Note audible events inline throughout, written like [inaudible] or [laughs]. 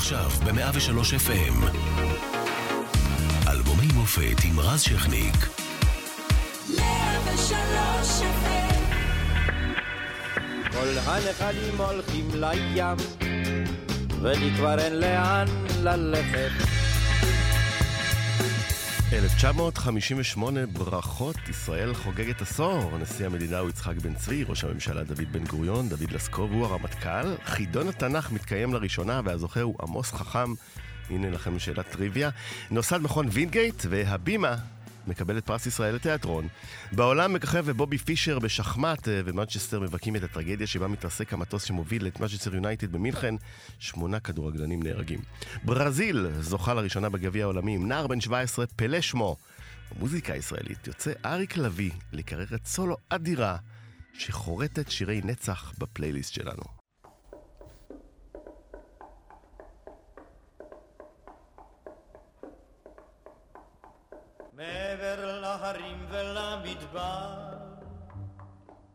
עכשיו ב-103 FM. אלבומי מופת עם רז שכניק. 103 FM כל הנחלים הולכים לים, ולי כבר אין לאן ללכת. 1958, ברכות, ישראל חוגגת עשור. נשיא המדינה הוא יצחק בן צבי, ראש הממשלה דוד בן גוריון, דוד לסקוב הוא הרמטכ"ל. חידון התנ"ך מתקיים לראשונה, והזוכה הוא עמוס חכם. הנה לכם שאלת טריוויה. נוסד מכון וינגייט, והבימה מקבלת פרס ישראל לתיאטרון. בעולם מככב בובי פישר בשחמט, אה, ומנצ'סטר מבכים את הטרגדיה שבה מתרסק המטוס שמוביל את מנצ'סטר יונייטד במינכן. שמונה כדורגלנים נהרגים. ברזיל זוכה לראשונה בגביע העולמי עם נער בן 17, פלה שמו. במוזיקה הישראלית יוצא אריק לביא לקריירת סולו אדירה שחורטת שירי נצח בפלייליסט שלנו. מעבר להרים ולמדבר,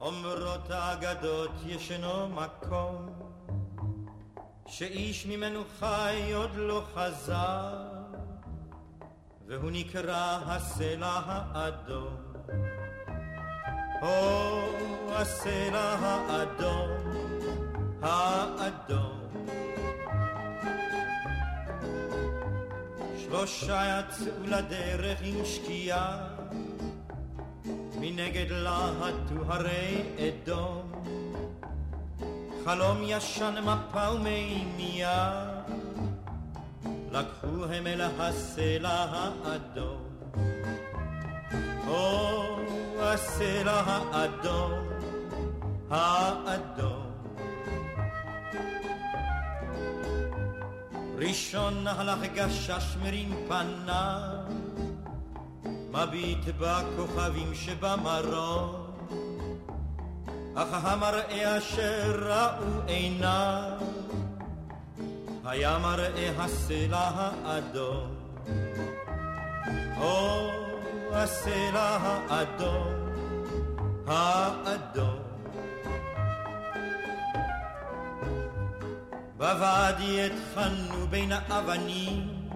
אומרות האגדות ישנו מקום, שאיש ממנו חי עוד לא חזר, והוא נקרא הסלע האדום. או הסלע האדום, האדום. שלושה יצאו לדרך עם שקיעה, מנגד להטו הרי אדום. חלום ישן מפה ומימייה, לקחו הם אל הסלע האדום. או הסלע האדום, האדום. ראשון הלך גשש מרים פניו, מביט בכוכבים שבמרום, אך המראה אשר ראו עיניו, היה מראה הסלע האדום. או הסלע האדום, האדום. בוואדי התחלנו בין האבנים,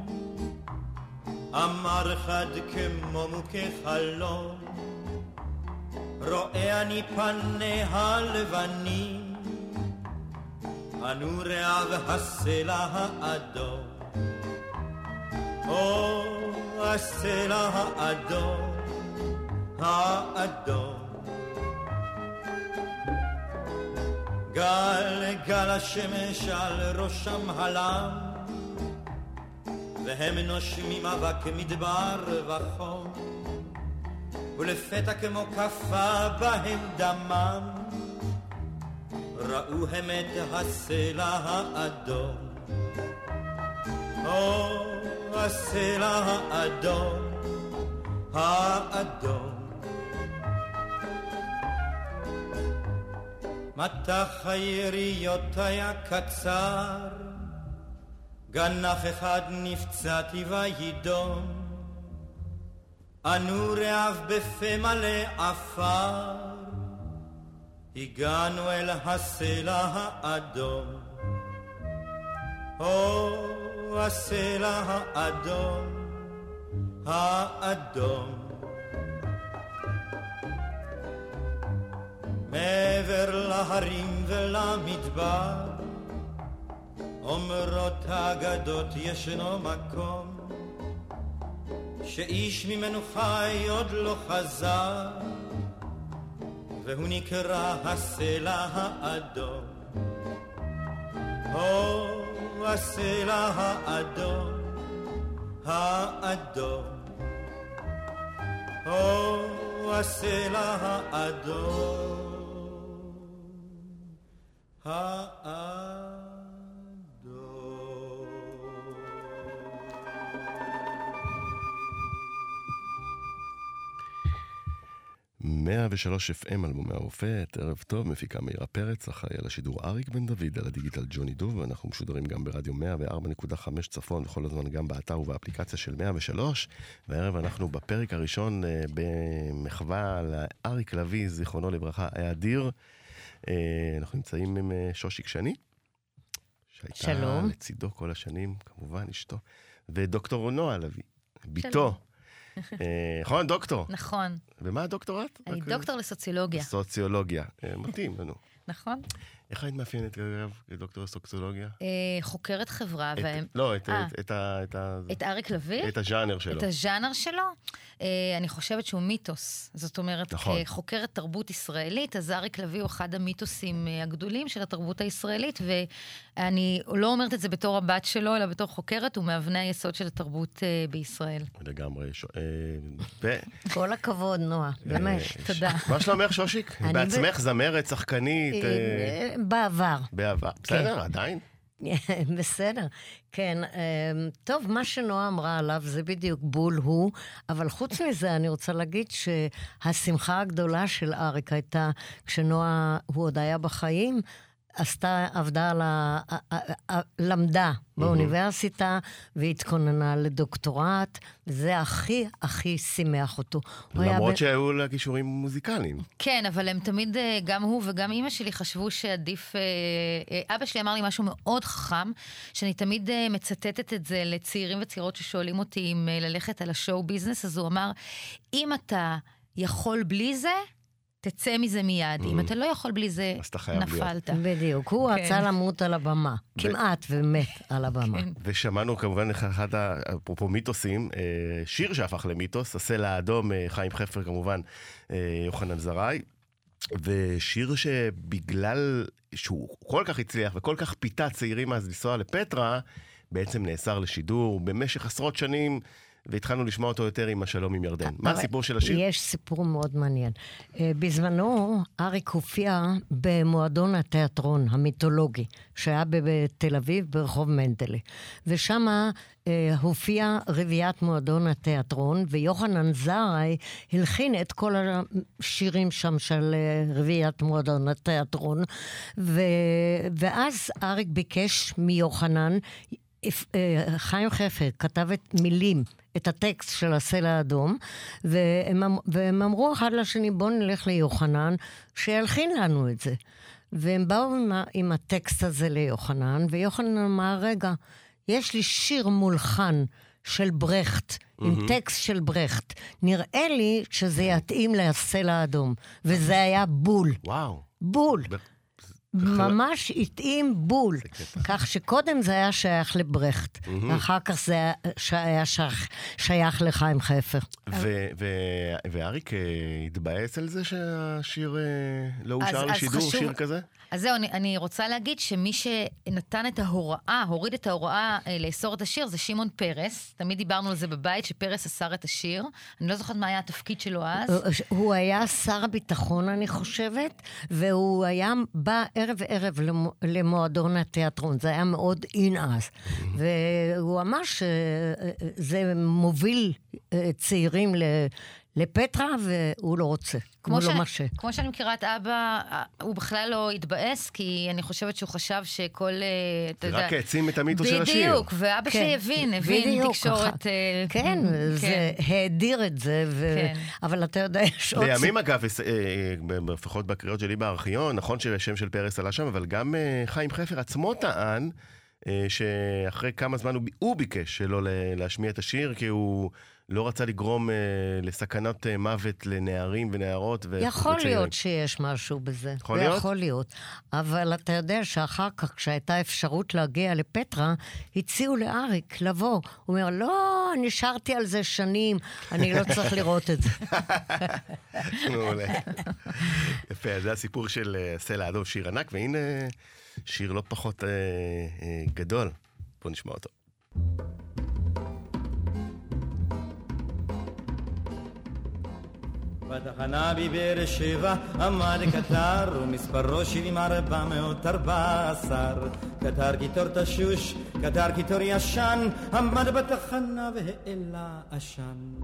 אמר חד כמו מוכה חלום, רואה אני פניה הלבנים, הנוריה והסלע האדום. או הסלע האדום, האדום. גל גל השמש על ראשם הלם, והם נושמים אבק מדבר וחום, ולפתע כמו כפה בהם דמם, ראו הם את הסלע האדום. או הסלע האדום, האדום. מטח היריות היה קצר, גנח אחד נפצעתי וידום, אנו רעב בפה מלא עפר, הגענו אל הסלע האדום. או הסלע האדום, האדום. מעבר להרים ולמדבר, אומרות האגדות ישנו מקום, שאיש ממנו חי עוד לא חזר, והוא נקרא הסלע האדום. או הסלע האדום, האדום. או הסלע האדום. האדום. 103 FM אלבומי הרופאת, ערב טוב, מפיקה מאירה פרץ, אחראי על השידור אריק בן דוד, על הדיגיטל ג'וני דוב, ואנחנו משודרים גם ברדיו 104.5 צפון, וכל הזמן גם באתר ובאפליקציה של 103, והערב אנחנו בפרק הראשון אה, במחווה לאריק לביא, זיכרונו לברכה, היה אדיר. אנחנו נמצאים עם אה, שושיק שני, שהייתה שלום. לצידו כל השנים, כמובן, אשתו. ודוקטור נועה לביא, בתו. [laughs] אה, נכון, דוקטור? נכון. ומה הדוקטורט? אני דוקטור לסוציולוגיה, סוציולוגיה. אה, מתאים לנו. [laughs] נכון? איך היית מאפיינת, אגב, כדוקטור לסוציולוגיה? אה, חוקרת חברה, את- והם... לא, את- אה. את- את ה- את ה- את אריק לביא? את הז'אנר שלו. את הז'אנר שלו, אה, אני חושבת שהוא מיתוס. זאת אומרת, נכון. כחוקרת תרבות ישראלית, אז אריק לביא הוא אחד המיתוסים הגדולים של התרבות הישראלית, ואני לא אומרת את זה בתור הבת שלו, אלא בתור חוקרת, הוא מאבני היסוד של התרבות בישראל. לגמרי. ש- ו- כל הכבוד, נועה, באמת, תודה. מה שלומך, שושיק? בעצמך זמרת, שחקנית, בעבר. בעבר. בסדר, עדיין? [laughs] בסדר, כן. טוב, מה שנועה אמרה עליו זה בדיוק בול הוא, אבל חוץ מזה, אני רוצה להגיד שהשמחה הגדולה של אריק הייתה כשנועה, הוא עוד היה בחיים, עשתה, עבדה על ה... למדה באוניברסיטה והתכוננה לדוקטורט, וזה הכי הכי שימח אותו. למרות שהיו לה כישורים מוזיקליים. כן, אבל הם תמיד, אה, גם הוא וגם אימא שלי חשבו שעדיף... אה, אה, אבא שלי אמר לי משהו מאוד חכם, שאני תמיד מצטטת את זה לצעירים וצעירות ששואלים אותי אם ללכת על השואו ביזנס, אז הוא אמר, אם אתה יכול בלי זה, תצא מזה מיד. אם אתה לא יכול בלי זה. נפלת. בדיוק, הוא כן. רצה למות על הבמה, כמעט ומת על הבמה. כן. ושמענו כמובן איך אחד, אפרופו מיתוסים, אה, שיר שהפך למיתוס, הסלע האדום, אה, חיים חפר כמובן, אה, יוחנן זרעי. ושיר שבגלל שהוא כל כך הצליח וכל כך פיתה צעירים אז לנסוע לפטרה, בעצם נאסר לשידור במשך עשרות שנים, והתחלנו לשמוע אותו יותר עם השלום עם ירדן. מה הסיפור של השיר? יש סיפור מאוד מעניין. אה, בזמנו אריק הופיע במועדון התיאטרון המיתולוגי, שהיה בתל אביב ברחוב מנדלה. ושם אה, הופיע רביעיית מועדון התיאטרון, ויוחנן זרעי הלחין את כל השירים שם של אה, רביעיית מועדון התיאטרון. ו... ואז אריק ביקש מיוחנן חיים חפר כתב את מילים, את הטקסט של הסלע האדום, והם, אמ- והם אמרו אחד לשני, בואו נלך ליוחנן, שילחין לנו את זה. והם באו עם, עם הטקסט הזה ליוחנן, ויוחנן אמר, רגע, יש לי שיר מולחן של ברכט, עם טקסט של ברכט. נראה לי שזה יתאים לסלע האדום. וזה היה בול. וואו. בול. ממש התאים בול. כך שקודם זה היה שייך לברכט, ואחר כך זה היה- שייך, שייך לחיים חפר. ואריק אה, התבאס על זה שהשיר אה, לא אושר לשידור, חשוב- שיר כזה? אז זהו, אני, אני רוצה להגיד שמי שנתן את ההוראה, הוריד את ההוראה אה, לאסור את השיר, זה שמעון פרס. תמיד דיברנו על זה בבית, שפרס אסר את השיר. אני לא זוכרת מה היה התפקיד שלו אז. הוא היה שר הביטחון, אני חושבת, והוא היה בא ערב ערב למו- למועדון התיאטרון. זה היה מאוד אין אז. והוא אמר שזה מוביל אה, צעירים לפטרה, והוא לא רוצה. כמו, הוא ש... לא מרשה. כמו שאני מכירה את אבא, הוא בכלל לא התבאס, כי אני חושבת שהוא חשב שכל, אה, אתה יודע... רק העצים את המיתוס של השיר. בדיוק, ואבא שלי הבין, הבין בדיוק, תקשורת... אה, כן, זה האדיר את זה, ו... כן. אבל אתה יודע, יש עוד... לימים אגב, אה, לפחות בקריאות שלי בארכיון, נכון שהשם של פרס עלה שם, אבל גם חיים חפר עצמו טען שאחרי כמה זמן הוא הוא ביקש שלא להשמיע את השיר, כי הוא לא רצה לגרום אה, לסכנת אה, מוות לנערים ונערות. ו- יכול וצעירים. להיות שיש משהו בזה. יכול להיות? יכול להיות. אבל אתה יודע שאחר כך, כשהייתה אפשרות להגיע לפטרה, הציעו לאריק לבוא. הוא אומר, לא, נשארתי על זה שנים, אני לא צריך לראות את זה. [laughs] מעולה. יפה, זה הסיפור של אה, הסלע האדום, שיר ענק, והנה שיר לא פחות אה, אה, גדול. בואו נשמע אותו. בתחנה בבאר שבע עמד קטר ומספרו שבעים ארבע מאות ארבע עשר קטר קיטור תשוש, קטר קיטור ישן עמד בתחנה והעלה עשן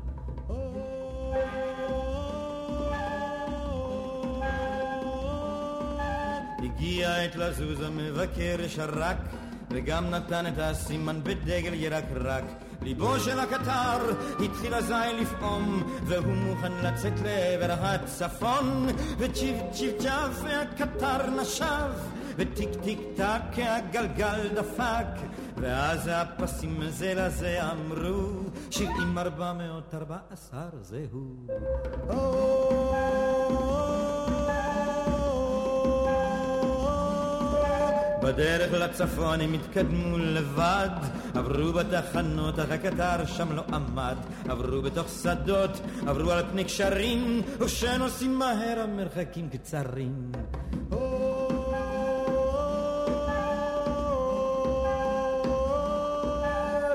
הגיע עת לזוז המבקר שרק וגם נתן את הסימן בדגל ירקרק. ליבו של הקטר התחיל אזי לפעום, והוא מוכן לצאת לעבר הצפון, וצ'יפ צ'יפ צ'אף והקטר נשף, וטיק טיק טק הגלגל דפק, ואז הפסים זה לזה אמרו, שבעים ארבע מאות ארבע עשר זהו. בדרך לצפון הם התקדמו לבד, עברו בתחנות, אך הקטר שם לא עמד. עברו בתוך שדות, עברו על פני קשרים, וכשנוסעים מהר המרחקים קצרים.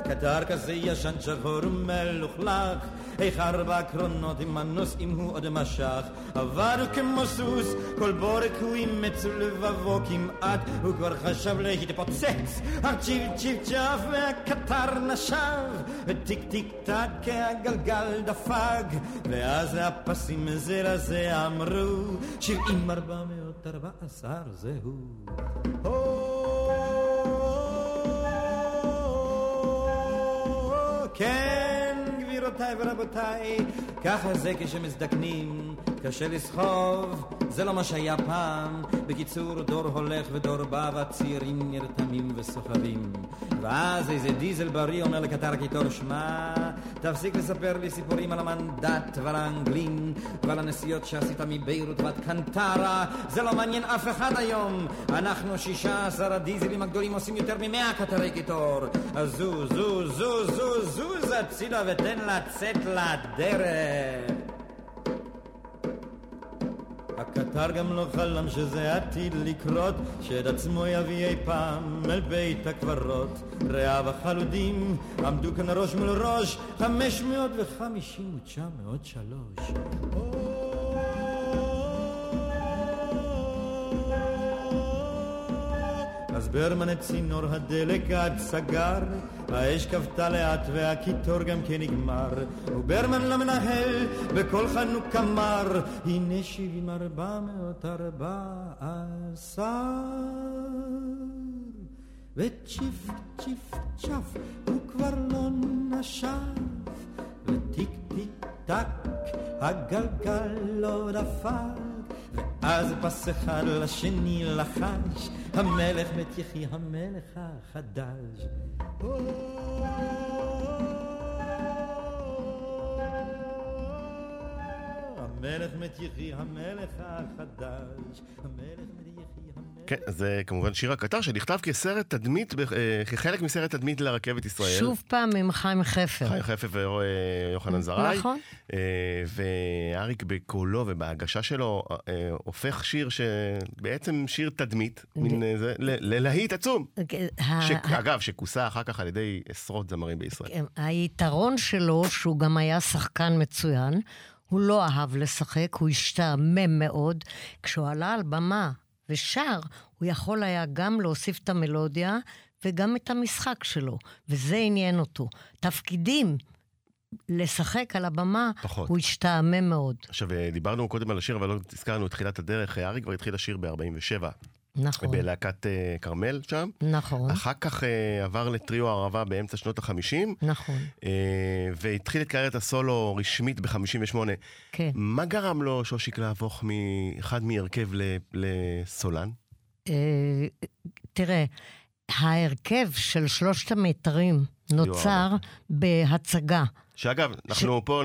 קטר כזה ישן שחור ומלוכלך, איך ארבע קרונות עם הנוסעים הוא עוד משך. עבר כמו סוס, כל בורג הוא אימץ לבבו כמעט, הוא כבר חשב להתפוצץ. הצ'יפ צ'יפ צ'אף והקטר נשף, וטיק טיק טק הגלגל דפק, ואז הפסים זה לזה אמרו, שבעים ארבע מאות ארבע עשר זהו. כן, גבירותיי ורבותיי, ככה זה כשמזדקנים, קשה לסחוב, זה לא מה שהיה פעם. בקיצור, דור הולך ודור בא, והצעירים נרתמים וסוחבים. ואז איזה דיזל בריא אומר לקטר הקיטור, שמע, תפסיק לספר לי סיפורים על המנדט ועל האנגלים ועל הנסיעות שעשית מביירות ועד קנטרה, זה לא מעניין אף אחד היום. אנחנו שישה עשר הדיזלים הגדולים עושים יותר ממאה קטרי קיטור. אז זו, זו, זו, זו, זוז הצידה ותן לצאת לדרך. הקטר גם לא חלם שזה עתיד לקרות, שאת עצמו יביא אי פעם אל בית הקברות. רעיו החלודים עמדו כאן ראש מול ראש, חמש מאות וחמישים ותשע מאות שלוש. אז ברמן את צינור הדלק עד סגר, האש כבתה לאט והקיטור גם כן נגמר, וברמן למנהל בקול חנוק אמר, הנה שבעים ארבע מאות ארבע עשר. וצ'יפ צ'יפ צ'ף הוא כבר לא נשף, וטיק טיק טק הגלגל לא דפק. ואז פס אחד לשני לחש, המלך מת יחי המלך החדש. המלך מת יחי המלך החדש, המלך מת. כן, זה כמובן שיר הקטר שנכתב כסרט תדמית, אה, כחלק מסרט תדמית לרכבת ישראל. שוב פעם עם חיים חפר. חיים חפר ויוחנן זרעי. נכון. אה, ואריק בקולו ובהגשה שלו אה, הופך שיר שבעצם שיר תדמית, מין זה, ללהיט עצום. אגב, שכוסה אחר כך על ידי עשרות זמרים בישראל. כן, היתרון שלו, שהוא גם היה שחקן מצוין, הוא לא אהב לשחק, הוא השתעמם מאוד. כשהוא עלה על במה ושר, הוא יכול היה גם להוסיף את המלודיה וגם את המשחק שלו, וזה עניין אותו. תפקידים לשחק על הבמה, פחות. הוא השתעמם מאוד. עכשיו, דיברנו קודם על השיר, אבל לא הזכרנו את תחילת הדרך. ארי כבר התחיל לשיר ב-47. נכון. בלהקת uh, כרמל שם. נכון. אחר כך uh, עבר לטריו הערבה באמצע שנות ה-50. נכון. Uh, והתחיל את קריירת הסולו רשמית ב-58. כן. מה גרם לו, שושיק, להפוך מאחד מהרכב לסולן? Uh, תראה, ההרכב של שלושת המיתרים נוצר בהצגה. שאגב, אנחנו ש... פה,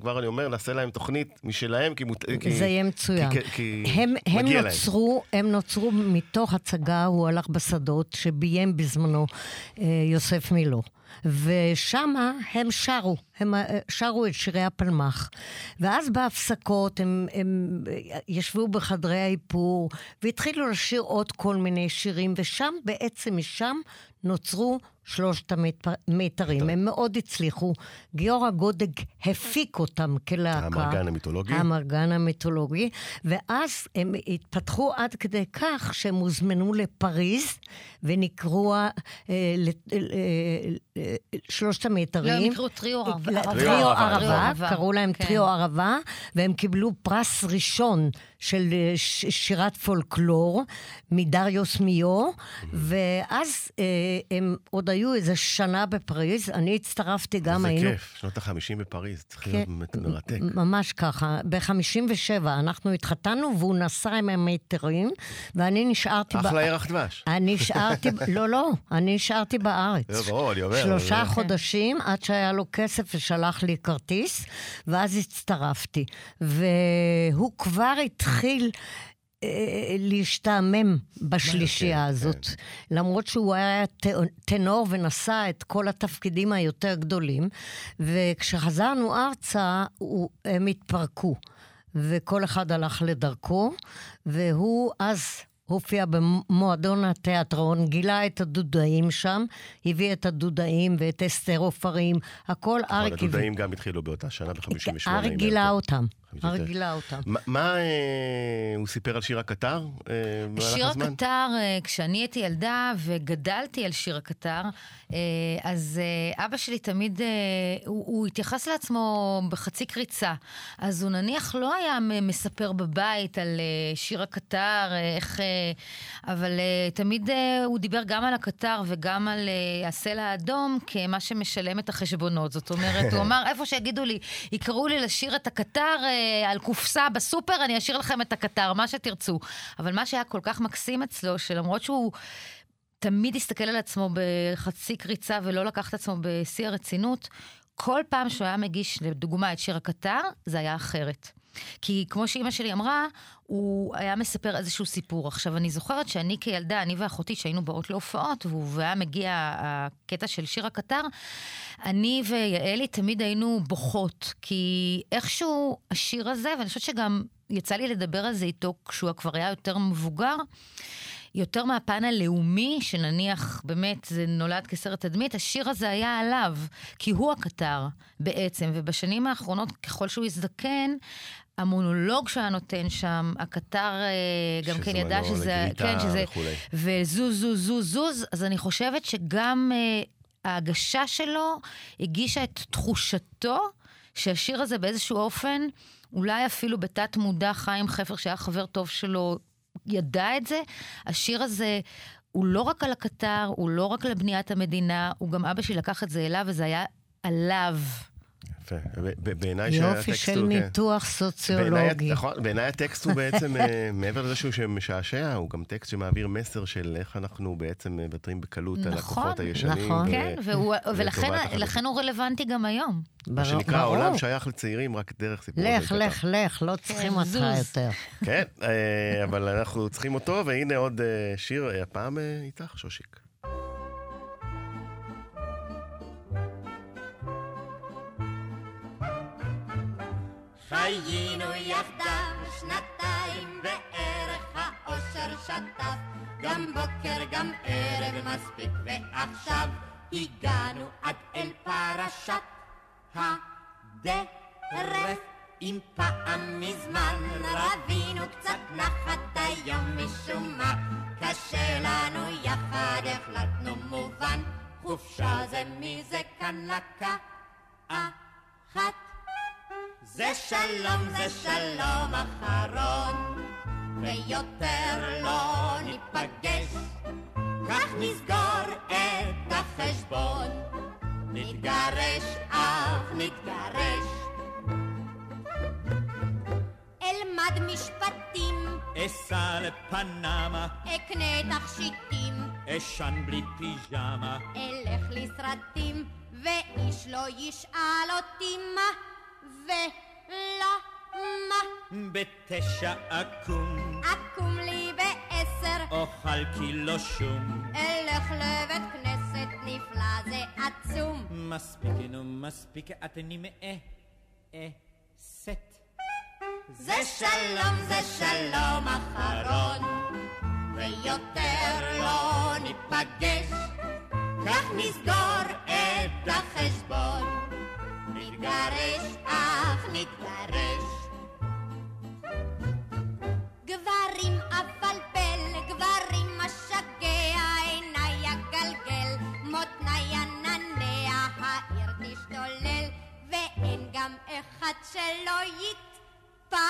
כבר אני אומר, נעשה להם תוכנית משלהם, כי... כי... זה יהיה מצוין. כי, כי הם, הם, נוצרו, להם. הם נוצרו מתוך הצגה, הוא הלך בשדות, שביים בזמנו יוסף מילו. ושם הם שרו, הם שרו את שירי הפלמ"ח. ואז בהפסקות הם, הם ישבו בחדרי האיפור והתחילו לשיר עוד כל מיני שירים, ושם בעצם, משם נוצרו שלושת המיתרים. הם מאוד הצליחו. גיורא גודק הפיק אותם כלהקה. האמרגן המיתולוגי. האמרגן המיתולוגי. ואז הם התפתחו עד כדי כך שהם הוזמנו לפריז ונקראו אה, אה, אה, שלושת המיתרים. לא, הם נקראו טריו ערבה. טריו ערבה, קראו להם כן. טריו ערבה, והם קיבלו פרס ראשון של אה, שירת פולקלור מדריוס מיו, ואז אה, הם עוד היו איזה שנה בפריז, אני הצטרפתי גם, היינו... איזה כיף, שנות החמישים בפריז, צריך להיות כן, מרתק. ממש ככה. ב-57 אנחנו התחתנו והוא נסע עם המיתרים, ואני נשארתי... אחלה ירח דבש. אני נשארתי, לא, לא, אני נשארתי בארץ. זה ברור, אני אומר. שלושה חודשים עד שהיה לו כסף ושלח לי כרטיס, ואז הצטרפתי. והוא כבר התחיל... אה, להשתעמם בשלישייה כן, הזאת. כן. למרות שהוא היה טנור ונשא את כל התפקידים היותר גדולים, וכשחזרנו ארצה, הם התפרקו, וכל אחד הלך לדרכו, והוא אז הופיע במועדון התיאטרון, גילה את הדודאים שם, הביא את הדודאים ואת אסתר עופרים, הכל נכון, אריק... נכון, הדודאים גם התחילו באותה שנה, ב-58. אריק גילה אותם. הרגילה אותה. מה אה, הוא סיפר על שיר הקטר אה, שיר הקטר, אה, כשאני הייתי ילדה וגדלתי על שיר הקטר, אז אבא שלי תמיד, הוא התייחס לעצמו בחצי קריצה. אז הוא נניח לא היה מספר בבית על שיר הקטר, איך... אבל תמיד הוא דיבר גם על הקטר וגם על הסלע האדום כמה שמשלם את החשבונות. זאת אומרת, הוא [laughs] אמר, איפה שיגידו לי, יקראו לי לשיר את הקטר, על קופסה בסופר, אני אשאיר לכם את הקטר, מה שתרצו. אבל מה שהיה כל כך מקסים אצלו, שלמרות שהוא... תמיד הסתכל על עצמו בחצי קריצה ולא לקח את עצמו בשיא הרצינות, כל פעם שהוא היה מגיש, לדוגמה, את שיר הקטר, זה היה אחרת. כי כמו שאימא שלי אמרה, הוא היה מספר איזשהו סיפור. עכשיו, אני זוכרת שאני כילדה, אני ואחותי, שהיינו באות להופעות, והיה מגיע הקטע של שיר הקטר, אני ויעלי תמיד היינו בוכות, כי איכשהו השיר הזה, ואני חושבת שגם יצא לי לדבר על זה איתו כשהוא כבר היה יותר מבוגר, יותר מהפן הלאומי, שנניח באמת זה נולד כסרט תדמית, השיר הזה היה עליו, כי הוא הקטר בעצם, ובשנים האחרונות, ככל שהוא הזדקן, המונולוג שהיה נותן שם, הקטר אה, גם כן ידע שזה... כן, שזה... וכולי. וזוז, זוז, זוז, זוז, אז אני חושבת שגם אה, ההגשה שלו הגישה את תחושתו שהשיר הזה באיזשהו אופן, אולי אפילו בתת מודע, חיים חפר, שהיה חבר טוב שלו, ידע את זה. השיר הזה הוא לא רק על הקטר, הוא לא רק על בניית המדינה, הוא גם אבא שלי לקח את זה אליו, וזה היה עליו. יפה. בעיניי שהטקסט הוא... יופי של כן. ניתוח סוציולוגי. נכון, בעיניי הטקסט הוא בעצם, אה, מעבר לזה שהוא משעשע, הוא גם טקסט שמעביר מסר של איך אנחנו בעצם מוותרים בקלות על נכון, הכוחות הישנים. נכון, כן, ולכן הוא רלוונטי גם היום. מה שנקרא, העולם שייך לצעירים רק דרך סיפור. לך, לך, לך, לא צריכים אותך יותר. כן, אה, אבל אנחנו צריכים אותו, והנה עוד אה, שיר, הפעם איתך, שושיק. חיינו יחדיו שנתיים בערך האושר שטף. גם בוקר גם ערב מספיק ועכשיו הגענו עד אל פרשת הדרך. אם פעם מזמן רבינו קצת נחת היום משום מה קשה לנו יחד החלטנו מובן חופשה זה מי זה כאן לקה אחת זה שלום, זה שלום אחרון, ויותר לא ניפגש. כך נסגור את החשבון, נתגרש, אך נתגרש. אלמד משפטים, אסע לפנמה, אקנה תכשיטים, אשן בלי פיג'מה, אלך לסרטים, ואיש לא ישאל אותי מה ולמה? בתשע אקום. אקום לי בעשר. אוכל קילו שום. אלך לבית כנסת נפלא זה עצום. מספיק נו מספיק את נמאה. אה, סט. זה שלום זה שלום אחרון. ויותר לא ניפגש. כך נסגור את החשבון. נתגרש, אך נתגרש. גברים אפלפל, גברים משגע, עיניי אגלגל, מותניי עננע, העיר תשתולל, ואין גם אחד שלא יתפקע.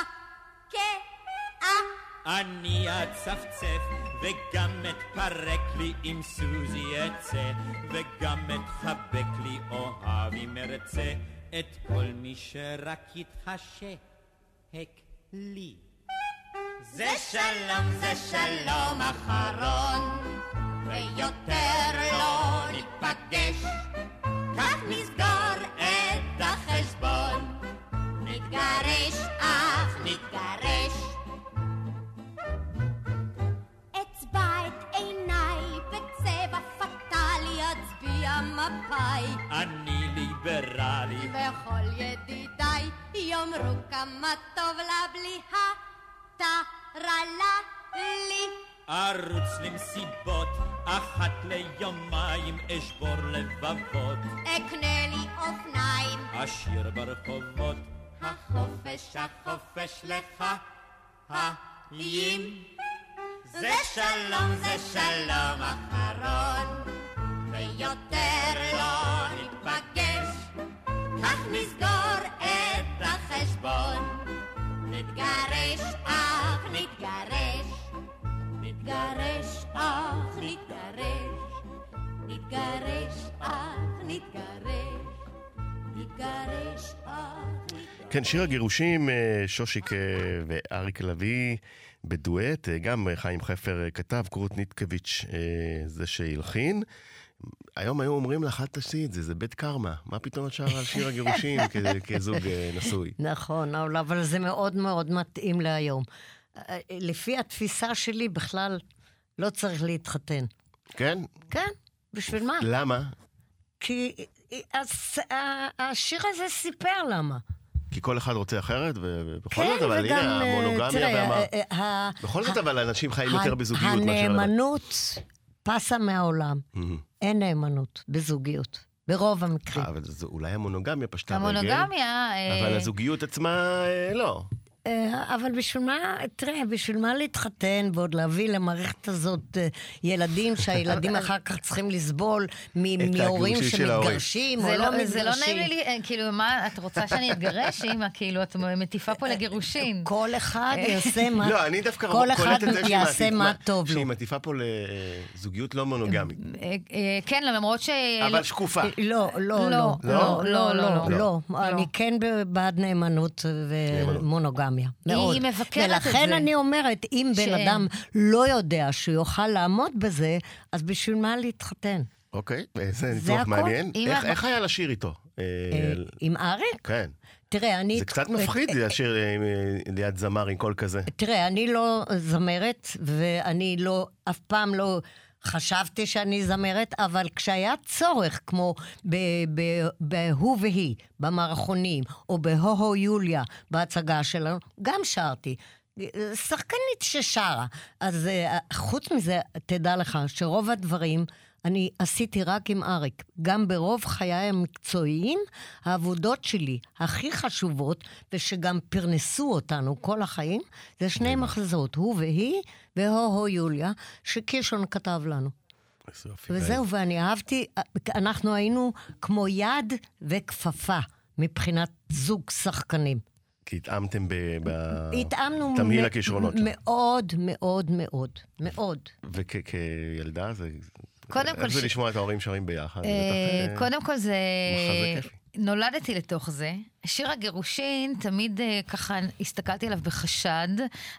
אני אצפצף וגם אתפרק לי עם סוזי אצא וגם אתחבק לי אוהב אם ארצה את כל מי שרק יתחשק לי. זה שלום, זה שלום אחרון, ויותר לא ניפגש. כך נסגור את החשבון, נתגרש, מפאי. אני ליברלי, וכל ידידיי יאמרו כמה טוב לה בלי הטרלה לי. ארוץ למסיבות, אחת ליומיים אשבור לבבות, אקנה לי אופניים, אשיר ברחובות, החופש, החופש לך, חיים. זה שלום, זה שלום אחרון, ויותר לא ניפגש, כך נסגור את החשבון, נתגרש, אך נתגרש, נתגרש, אך נתגרש, נתגרש, אך נתגרש. כן, שיר הגירושים, אה, שושיק אה, ואריק לביא בדואט, אה, גם חיים חפר כתב, קורות ניטקביץ' זה שהלחין. היום היו אומרים לך, אל תעשי את זה, זה בית קרמה. מה פתאום את שרה על שיר הגירושים [laughs] כזוג נשוי? נכון, אבל זה מאוד מאוד מתאים להיום. לפי התפיסה שלי, בכלל לא צריך להתחתן. כן? כן, בשביל מה? למה? כי השיר הזה סיפר למה. כי כל אחד רוצה אחרת, ובכל זאת, אבל הנה, המונוגמיה והמה... בכל זאת, אבל אנשים חיים יותר בזוגיות מאשר... הנאמנות פסה מהעולם. אין נאמנות בזוגיות. ברוב המקרים. אבל אולי המונוגמיה פשטה רגל. המונוגמיה... אבל הזוגיות עצמה, לא. אבל בשביל מה, תראה, בשביל מה להתחתן ועוד להביא למערכת הזאת ילדים שהילדים אחר כך צריכים לסבול מהורים שמתגרשים או לא מתגרשים? זה לא נעים לי, כאילו, מה, את רוצה שאני אתגרש, אמא? כאילו, את מטיפה פה לגירושין. כל אחד יעשה מה... לא, אני דווקא קולט את זה יעשה מה טוב לו. שהיא מטיפה פה לזוגיות לא מונוגמית. כן, למרות ש... אבל שקופה. לא, לא, לא, לא, לא, לא. אני כן בעד נאמנות ומונוגמיה. מונוגמיה, מאוד. היא מבקרת את זה. ולכן אני אומרת, אם בן אדם לא יודע שיוכל לעמוד בזה, אז בשביל מה להתחתן? אוקיי, זה ניתוח מעניין. איך היה לשיר איתו? עם אריק? כן. תראה, אני... זה קצת מפחיד לשיר ליד זמר עם קול כזה. תראה, אני לא זמרת, ואני לא, אף פעם לא... חשבתי שאני זמרת, אבל כשהיה צורך, כמו ב"הוא והיא", במערכונים, או ב"הו-הו יוליה", בהצגה שלנו, גם שרתי. שחקנית ששרה. אז חוץ מזה, תדע לך שרוב הדברים אני עשיתי רק עם אריק. גם ברוב חיי המקצועיים, העבודות שלי הכי חשובות, ושגם פרנסו אותנו כל החיים, זה שני מחזות, הוא והיא, והו-הו יוליה, שקישון כתב לנו. וזהו, ואני אהבתי, אנחנו היינו כמו יד וכפפה מבחינת זוג שחקנים. כי התאמתם בתמהיל הכישרונות. מאוד, מאוד, מאוד, מאוד. וכילדה זה... קודם כל... איך זה לשמוע את ההורים שרים ביחד? קודם כל זה... נולדתי לתוך זה. שיר הגירושין, תמיד uh, ככה הסתכלתי עליו בחשד,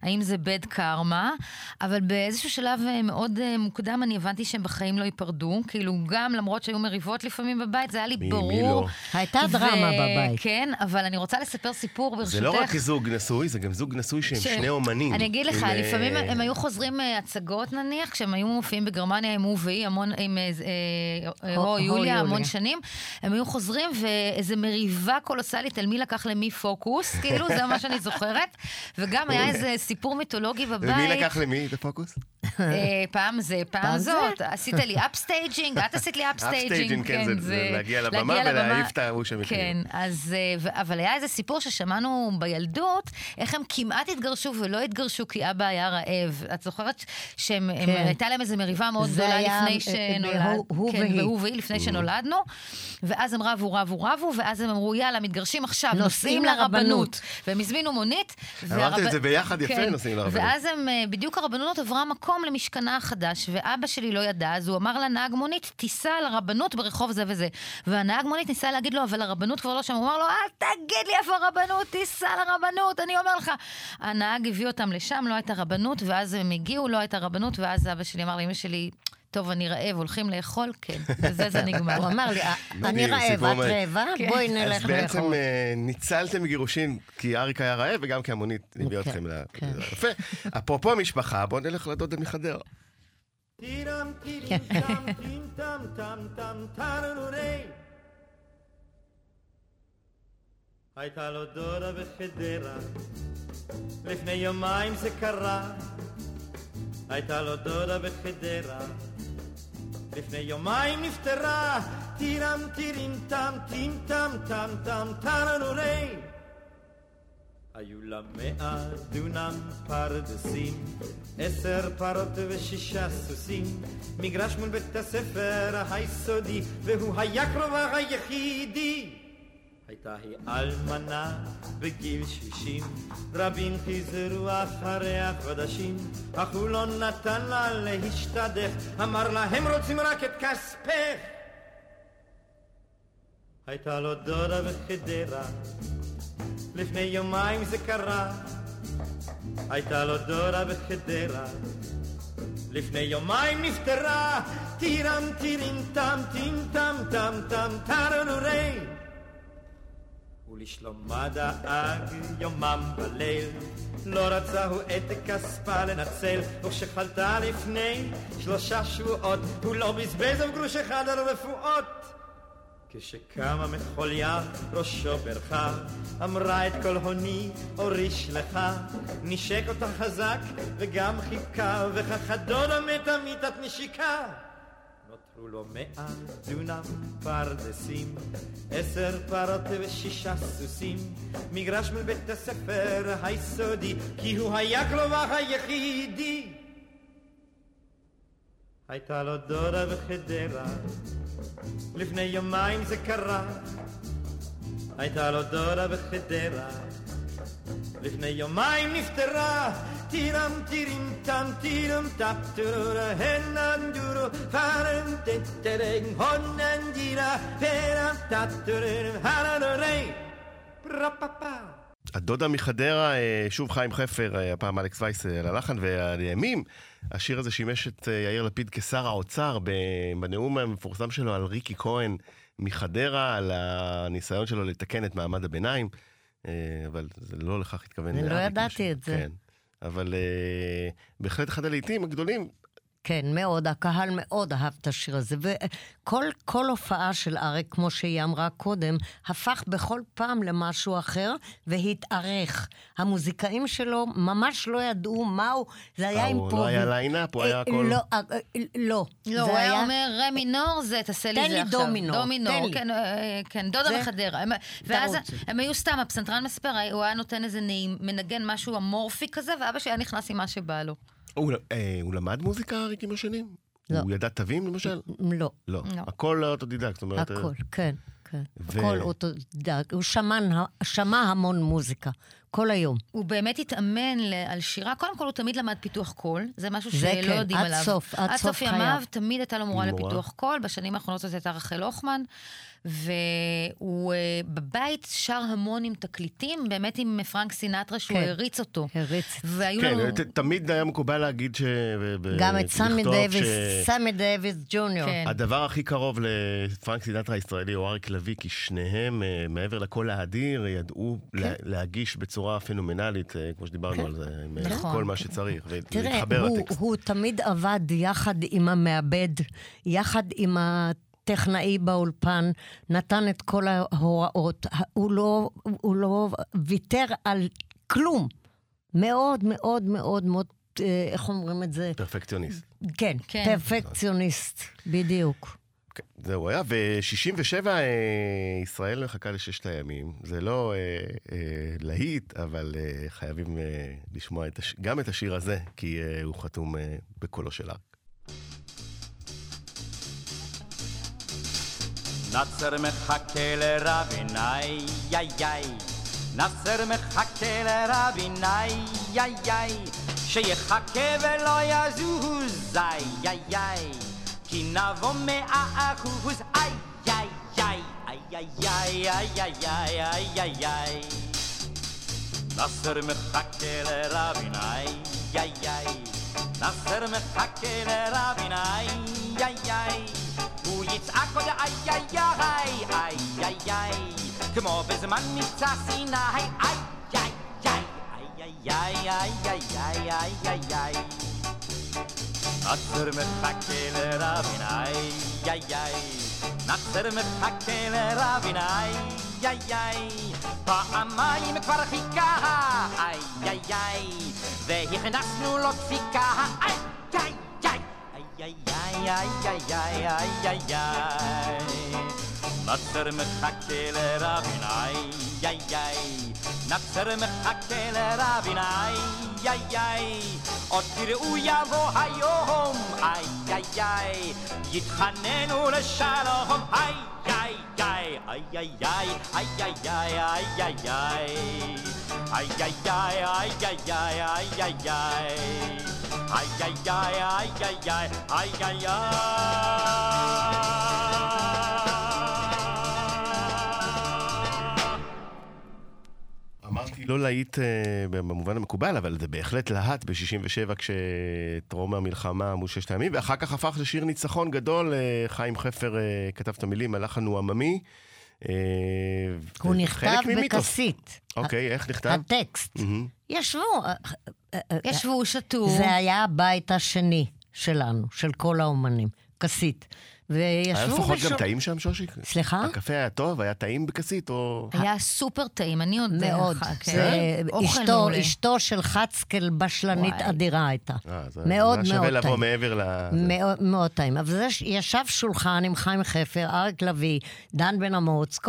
האם זה בד קרמה, אבל באיזשהו שלב uh, מאוד uh, מוקדם אני הבנתי שהם בחיים לא ייפרדו, כאילו גם למרות שהיו מריבות לפעמים בבית, זה היה לי מי, ברור. מי לא? הייתה דרמה בבית. כן, אבל אני רוצה לספר סיפור ברשותך. זה לא רק זוג נשוי, זה גם זוג נשוי שהם ש... שני אומנים. אני אגיד לך, עם, לפעמים הם היו חוזרים הצגות נניח, כשהם היו מופיעים בגרמניה עם הובי, המון, עם הו יוליה, המון שנים, הם היו חוזרים ואיזה מריבה קולוסלית על מי לקח למי פוקוס, [laughs] כאילו, זה מה שאני זוכרת. וגם היה איזה סיפור מיתולוגי בבית. ומי לקח למי את הפוקוס? פעם זה, פעם זאת. עשית לי upstaging, את עשית לי upstaging. כן, זה להגיע לבמה ולהעיף את ההוא שמכירים. כן, אז, אבל היה איזה סיפור ששמענו בילדות, איך הם כמעט התגרשו ולא התגרשו כי אבא היה רעב. את זוכרת שהייתה להם איזו מריבה מאוד גדולה לפני שנולדנו. הוא והיא. והוא והיא, לפני שנולדנו. ואז הם רבו, רבו, רבו, ואז הם אמרו, יאללה, מתגרשים, עכשיו? נוסעים לרבנות. והם הזמינו מונית. אמרתי את זה ביחד יפה, כן. נוסעים לרבנות. ואז הם, אה, בדיוק הרבנות עברה מקום למשכנה החדש, ואבא שלי לא ידע, אז הוא אמר לנהג מונית, תיסע לרבנות ברחוב זה וזה. והנהג מונית ניסה להגיד לו, אבל הרבנות כבר לא שם. הוא אמר לו, אל תגיד לי איפה הרבנות, תיסע לרבנות, אני אומר לך. הנהג הביא אותם לשם, לא הייתה רבנות, ואז הם הגיעו, לא הייתה רבנות, ואז אבא שלי אמר לאמא שלי, טוב, אני רעב, הולכים לאכול? כן. בזה זה נגמר. הוא אמר לי, אני רעב, את רעבה? כן. בואי נלך לאכול. אז בעצם אה, ניצלתם גירושין כי אריק היה רעב, וגם כי המונית הביאה כן, אתכם ל... כן. יפה. אפרופו המשפחה, בואו נלך לדודה מחדרה. הייתה לו דודה בחדרה, לפני יומיים זה קרה. הייתה לו דודה בחדרה, לפני יומיים נפטרה, טירם טירים טם טים טם טם טם טרנורי. היו לה מאה דונם פרדסים, עשר פרות ושישה סוסים, מגרש מול בית הספר היסודי, והוא היה קרובה היחידי. הייתה היא אלמנה בגיל שישים, רבים חיזרו אחריה חודשים, אך הוא לא נתן לה להשתדך, אמר לה הם רוצים רק את כספך. הייתה לו דודה בחדרה, לפני יומיים זה קרה, הייתה לו דודה בחדרה, לפני יומיים נפטרה, טירם טירים טם טים טם טם טרנורי ולשלומה דאג יומם וליל. לא רצה הוא את כספה לנצל, וכשחלתה לפני שלושה שבועות, הוא לא בזבז אף גרוש אחד על רפואות. כשקמה מחוליה ראשו ברכה, אמרה את כל הוני הוריש לך, נשק אותה חזק וגם חיכה, וכך הדודה מתה מיתת נשיקה. לו מאה דונם פרדסים, עשר פרות ושישה סוסים, מגרש מבית הספר היסודי, כי הוא היה כלומר היחידי. הייתה לו דודה בחדרה, לפני יומיים זה קרה. הייתה לו דודה בחדרה, לפני יומיים נפטרה, טירם טירים טם טירם טפ טורורה הננדורו פרם טטרג הוננדירה פרם טפ טוררה הננורי פרפפה הדודה מחדרה, אה, שוב חיים חפר, אה, הפעם אלכס וייס על הלחן, ולימים השיר הזה שימש את אה, יאיר לפיד כשר האוצר בנאום המפורסם שלו על ריקי כהן מחדרה, על הניסיון שלו לתקן את מעמד הביניים. אבל זה לא לכך התכוון. אני לא ידעתי את זה. כן. אבל uh, בהחלט אחד הלעיתים הגדולים כן, מאוד. הקהל מאוד אהב את השיר הזה. וכל הופעה של אריק, כמו שהיא אמרה קודם, הפך בכל פעם למשהו אחר והתארך. המוזיקאים שלו ממש לא ידעו מהו, זה היה עם פה... לא היה ליינאפ, הוא היה הכל... לא, אה, אה, לא. לא, הוא היה אומר, רה מינור זה, תעשה לי זה עכשיו. תן לי דו מינור. דו מינור, כן, אה, כן, דודה מחדרה. ואז הם היו סתם, הפסנתרן מספר, הוא היה נותן איזה מנגן משהו אמורפי כזה, ואבא שלי היה נכנס עם מה שבא לו. הוא, אה, הוא למד מוזיקה אריק עם השנים? לא. הוא ידע תווים למשל? לא. לא. לא. הכל אוטודידקט, זאת אומרת... הכל, אה... כן, כן. ו... הכל אוטודידקט. הוא שמן, שמע המון מוזיקה. כל היום. הוא באמת התאמן על שירה. קודם כל, הוא תמיד למד פיתוח קול. זה משהו שלא כן, יודעים עליו. זה כן, עד סוף, עד סוף חייו. עד סוף ימיו תמיד הייתה לו מורה לפיתוח קול. בשנים האחרונות זאת הייתה רחל הוכמן. והוא אה, בבית שר המון עם תקליטים, באמת עם פרנק סינטרה, שהוא כן, הריץ אותו. הריץ. והיו כן, לנו... תמיד היה מקובל להגיד ש... גם את סמי דייוויס, ש... סמי דייוויס ג'וניור. כן. הדבר הכי קרוב לפרנק סינטרה הישראלי הוא אריק לביא, כי שניהם, uh, מעבר לקול האדיר, ידעו כן. לה, להגיש בצורה פנומנלית, uh, כמו שדיברנו כן. על זה, עם נכון. כל מה שצריך, ולהתחבר לטקסט. תראה, הוא תמיד עבד יחד עם המעבד, יחד עם ה... טכנאי באולפן, נתן את כל ההוראות, הוא לא, הוא לא ויתר על כלום. מאוד מאוד מאוד מאוד, אה, איך אומרים את זה? פרפקציוניסט. כן, כן. פרפקציוניסט, בדיוק. כן, זהו היה, ו-67 אה, ישראל מחכה לששת הימים. זה לא אה, אה, להיט, אבל אה, חייבים אה, לשמוע את הש... גם את השיר הזה, כי אה, הוא חתום אה, בקולו של ארק. נאצר מחכה לרבין, איי איי איי. נאצר מחכה לרבין, איי איי איי. שיחכה ולא יזוז, איי איי. כי נבוא מאה אחוז, איי איי איי. איי איי איי איי איי איי איי. נאצר מחכה לרבין, איי איי איי. נאצר מחכה לרבין, איי איי איי. הוא יצעק עוד איי איי איי איי איי איי כמו בזמן מבצע סיני איי איי איי איי איי איי איי איי איי איי נאצר מחכה לרבין איי איי איי נאצר מחכה לרבין איי איי איי פעמיים כבר חיכה איי איי איי והכנסנו לו דפיקה איי איי איי איי איי איי איי איי איי נאצר מחכה לרבין איי איי איי נאצר מחכה לרבין איי איי איי עוד תראו יבוא היום איי איי איי יתחננו לשלום איי איי איי איי איי איי איי איי איי איי איי איי איי איי איי איי איי איי איי Ay, ay, ay, ay, ay, ay, ay, ay, אמרתי לא להיט במובן המקובל, אבל זה בהחלט להט ב-67 כשטרום המלחמה אמרו ששת הימים, ואחר כך הפך לשיר ניצחון גדול, חיים חפר כתב את המילים, הלחן הוא עממי. הוא נכתב בכסית. אוקיי, איך נכתב? הטקסט. ישבו, ישבו, שתו. זה היה הבית השני שלנו, של כל האומנים, כסית. וישבו... היה לפחות גם טעים שם, שושיק? סליחה? הקפה היה טוב? היה טעים בכסית או... היה סופר טעים, אני עוד... מאוד. אשתו, אשתו של חצקל בשלנית אדירה הייתה. מאוד מאוד טעים. שווה לבוא מעבר ל... מאוד מאוד טעים. אבל זה ישב שולחן עם חיים חפר, אריק לביא, דן בן אמוץ,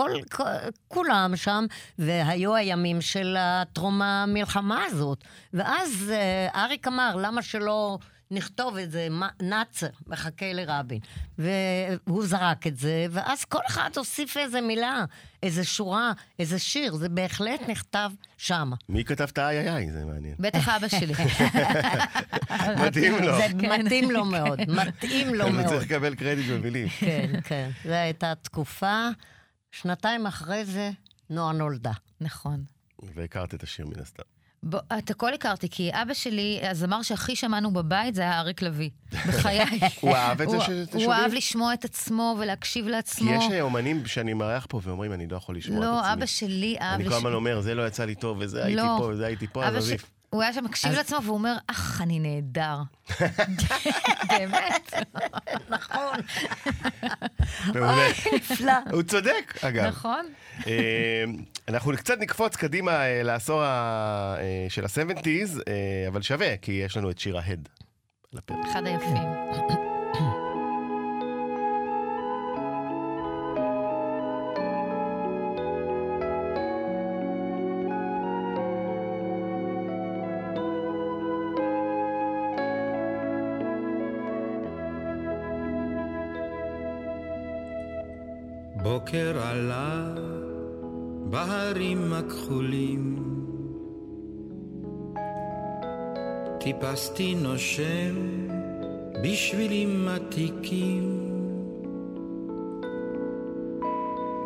כולם שם, והיו הימים של טרום המלחמה הזאת. ואז אריק אמר, למה שלא... נכתוב את זה, נאצר, מחכה לרבין. והוא זרק את זה, ואז כל אחד הוסיף איזה מילה, איזה שורה, איזה שיר, זה בהחלט נכתב שם. מי כתב את האיי איי איי? זה מעניין. בטח אבא שלי. [laughs] מתאים לו. זה מתאים לו [laughs] מאוד, מתאים לו מאוד. הוא צריך לקבל קרדיט במילים. [laughs] כן, כן. זו הייתה תקופה, שנתיים אחרי זה, נועה נולדה. נכון. והכרת את השיר מן הסתם. ב... את הכל הכרתי, כי אבא שלי, הזמר שהכי שמענו בבית זה היה אריק לביא. בחיי. [laughs] הוא אהב את זה שאתה שומעים? הוא אהב לשמוע את עצמו ולהקשיב לעצמו. כי יש אומנים שאני מארח פה ואומרים, אני לא יכול לשמוע לא, את עצמי. לא, אבא שלי אהב... אני כל הזמן אומר, זה לא יצא לי טוב, וזה לא. הייתי פה, וזה הייתי פה, אז עדיף. הוא היה שם מקשיב לעצמו והוא אומר, אך, אני נהדר. [laughs] באמת. נכון. מעולה. נפלא. הוא צודק, אגב. נכון. אנחנו קצת נקפוץ קדימה לעשור של ה-70's, אבל שווה, כי יש לנו את שיר ההד. אחד היפים. בוקר עלה בהרים הכחולים. טיפסתי נושם בשבילים עתיקים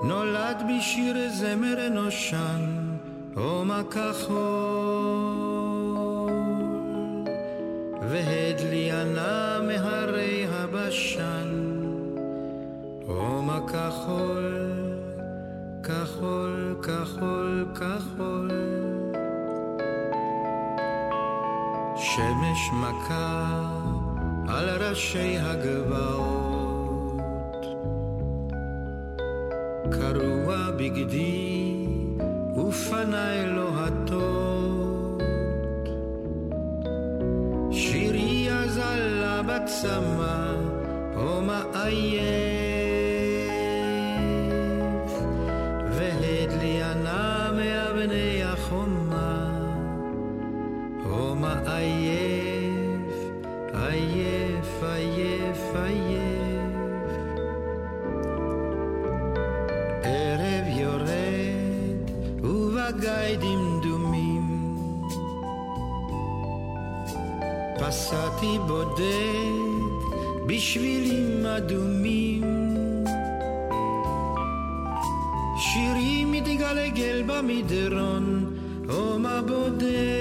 נולד בשיר זמר נושן הום הכחול והדלי ענה מהרי הבשן הום הכחול, כחול, כחול, כחול. שמש מכה על ראשי הגבעות. קרוע בגדי ופניי לוהטות. שירי אזלה בצמא, הום עייף. גיא דמדומים. פסעתי בודד בשבילים אדומים. שירי מתגלגל במדרון, הומה בודד.